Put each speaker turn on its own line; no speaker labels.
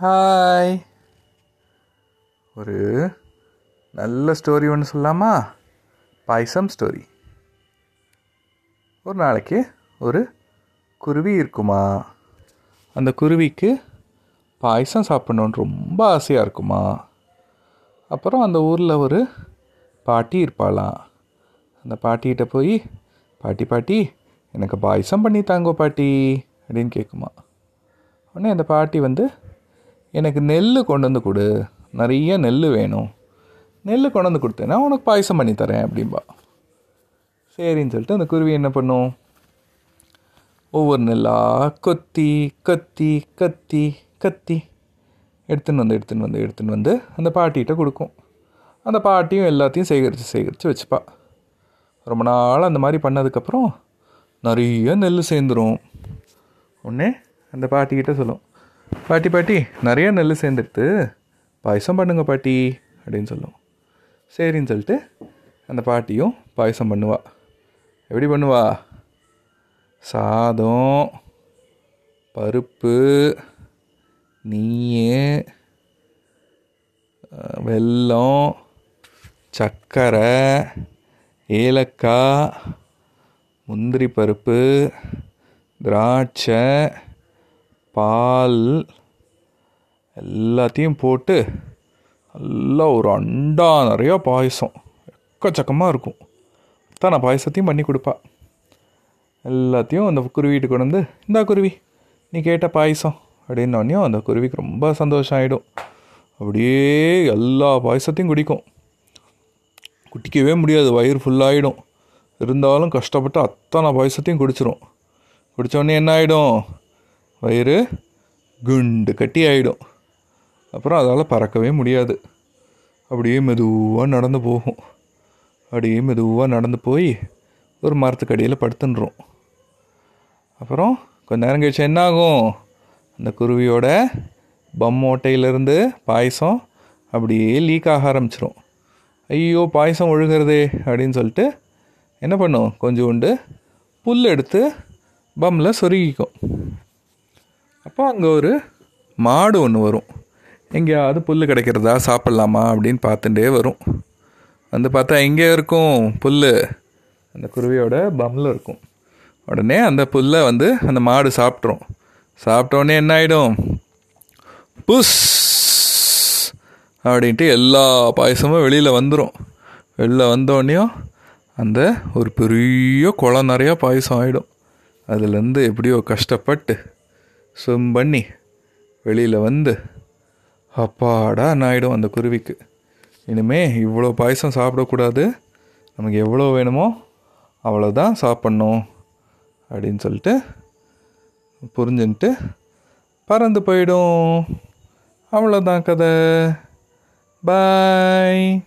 Hi ஒரு நல்ல story ஒன்று சொல்லலாமா? பாய்சம் ஸ்டோரி ஒரு நாளைக்கு ஒரு குருவி இருக்குமா? அந்த குருவிக்கு பாயசம் சாப்பிடணுன்னு ரொம்ப ஆசையாக இருக்குமா? அப்புறம் அந்த ஊரில் ஒரு பாட்டி இருப்பாளாம். அந்த பாட்டிகிட்ட போய் பாட்டி பாட்டி எனக்கு பாயசம் பண்ணி தாங்கோ பாட்டி அப்படின்னு கேட்குமா உடனே அந்த பாட்டி வந்து எனக்கு நெல் கொண்டு வந்து கொடு. நிறைய நெல் வேணும். நெல் கொண்டு வந்து கொடுத்தேன்னா உனக்கு பாயசம் பண்ணி தரேன் அப்படின்பா சரின்னு சொல்லிட்டு அந்த குருவி என்ன பண்ணும்? ஒவ்வொரு நெல்லாக கொத்தி கத்தி கத்தி கத்தி. எடுத்துன்னு வந்து எடுத்துன்னு வந்து எடுத்துன்னு வந்து அந்த பாட்டிகிட்ட கொடுக்கும். அந்த பாட்டியும் எல்லாத்தையும் சேகரித்து சேகரித்து வச்சுப்பா. ரொம்ப நாள் அந்த மாதிரி பண்ணதுக்கப்புறம் நிறைய நெல் சேர்ந்துரும். உடனே அந்த பாட்டிக்கிட்ட சொல்லும். பாட்டி பாட்டி நிறைய நெல் சேர்ந்துடுத்து பாயசம் பண்ணுங்க பாட்டி அப்படின்னு சொல்லும். சரின்னு சொல்லிட்டு அந்த பாட்டியும் பாயசம் பண்ணுவா. எப்படி பண்ணுவா? சாதம் பருப்பு நெய் வெல்லம் சர்க்கரை ஏலக்காய் முந்திரி பருப்பு திராட்சை பால் எல்லாத்தையும் போட்டு நல்லா ஒரு அண்டா நிறையா பாயசம் எக்கச்சக்கமாக இருக்கும். அத்தனை பாயசத்தையும் பண்ணி கொடுப்பா. எல்லாத்தையும் அந்த குருவிட்டு கொண்டு வந்து இந்தா குருவி நீ கேட்ட பாயசம் அப்படின்னோடனே அந்த குருவிக்கு ரொம்ப சந்தோஷம் ஆகிடும் அப்படியே எல்லா பாயசத்தையும் குடிக்கும். குடிக்கவே முடியாது வயிறு ஃபுல்லாகிடும் இருந்தாலும் கஷ்டப்பட்டு அத்தனை பாயசத்தையும் குடிச்சிரும். குடித்தோடனே என்ன ஆகிடும் வயிறு குண்டு கட்டி ஆகிடும் அப்புறம் அதால் பறக்கவே முடியாது. அப்படியே மெதுவாக நடந்து போகும். அப்படியே மெதுவாக நடந்து போய் ஒரு மரத்துக்கடியில் படுத்துன்றோம். அப்புறம் கொஞ்ச நேரம் கழிச்சு என்ன ஆகும் அந்த குருவியோட பம்மோட்டையிலேருந்து பாயசம் அப்படியே லீக் ஆக ஆரம்பிச்சிரும். ஐயோ பாயசம் ஒழுகிறதே அப்படின்னு சொல்லிட்டு என்ன பண்ணும்? கொஞ்சோண்டு புல் எடுத்து பம்மில் சொருகிக்கும். அப்போ அங்கே ஒரு மாடு ஒன்று வரும். எங்கேயாவது புல் கிடைக்கிறதா சாப்பிட்லாமா அப்படின்னு பார்த்துட்டே வரும். வந்து பார்த்தா எங்கே இருக்கும் புல் அந்த குருவியோட பம்மில் இருக்கும். உடனே அந்த புல்லை வந்து அந்த மாடு சாப்பிட்ரும் சாப்பிட்டோடனே என்ன ஆகிடும் புஸ்! அப்படின்ட்டு எல்லா பாயசமும் வெளியில் வந்துடும் வெளில வந்தோடனையும் அந்த ஒரு பெரிய குளம் நிறையா பாயசம் ஆகிடும் அதுலேருந்து எப்படியோ கஷ்டப்பட்டு ஸ்விம் பண்ணி வெளியில் வந்து அப்பாடா ஆகிடும் அந்த குருவிக்கு. இனிமே இவ்வளோ பாயசம் சாப்பிடக்கூடாது. நமக்கு எவ்வளோ வேணுமோ அவ்வளோதான் சாப்பிட்ணும். அப்படின்னு சொல்லிட்டு புரிஞ்சுன்ட்டு பறந்து போயிடும். அவ்வளோதான் கதை. பாய்